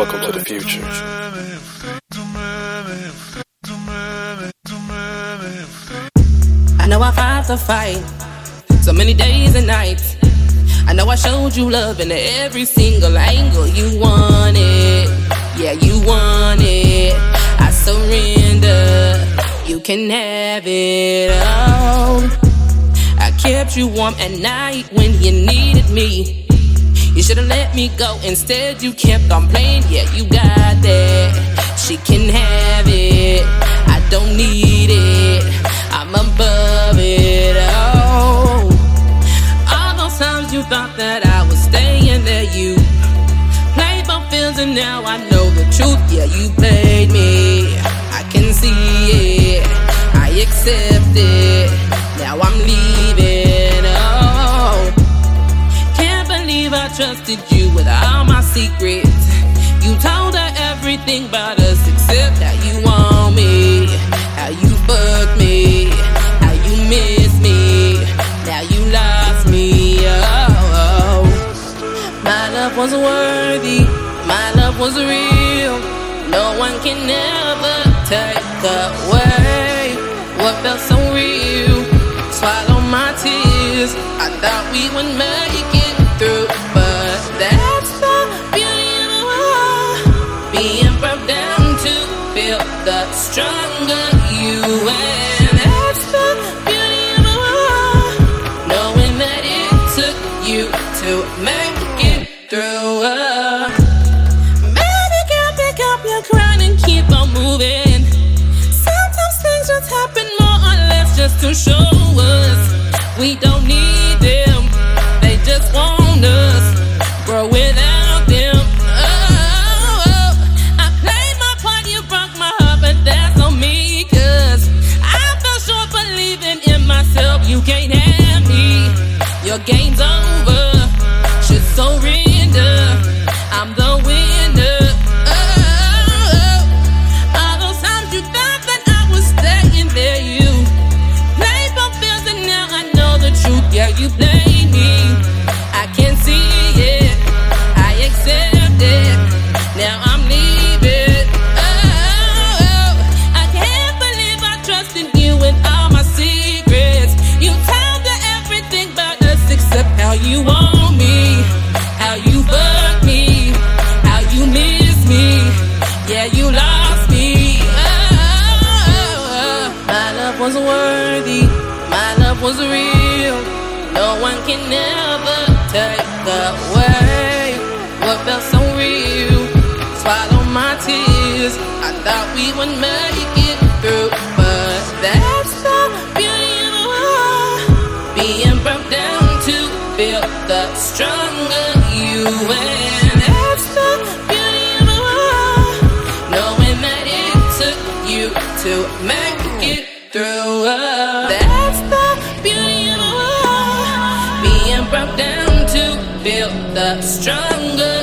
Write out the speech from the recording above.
Welcome to the future. I know I fought the fight so many days and nights. I know I showed you love in every single angle. You want it, yeah, you want it. I surrender, you can have it all. I kept you warm at night when you needed me. You should've let me go, instead, you kept on playing. Yeah, you got that. She can have it, I don't need it. I'm above it all. All those times you thought that I was staying there, you played my feelings, and now I know the truth. Yeah, you played me. I can see it, I accept it. Now I'm leaving. Trusted you with all my secrets. You told her everything about us except how you want me, how you fuck me, how you miss me. Now you lost me. Oh, my love was worthy, my love was real. No one can ever take away what felt so real. Swallow my tears. I thought we would make it that's the beauty of the world. Being brought down to feel the stronger you and that's the beauty of the world. Knowing that it took you to make it through. Baby pick up your crown and keep on moving. Sometimes things just happen more or less just to show us we don't need You can't have me. Your game's over. Should surrender. I'm the winner. Oh, all those times You lost me. Oh, my love was worthy. My love was real. No one can ever take away what felt so real. Swallow my tears. I thought we would make it through, but that's the beauty. Being broke down to feel the stronger you and to make it through. That's the beauty of the world. Being broke down to feel the strong.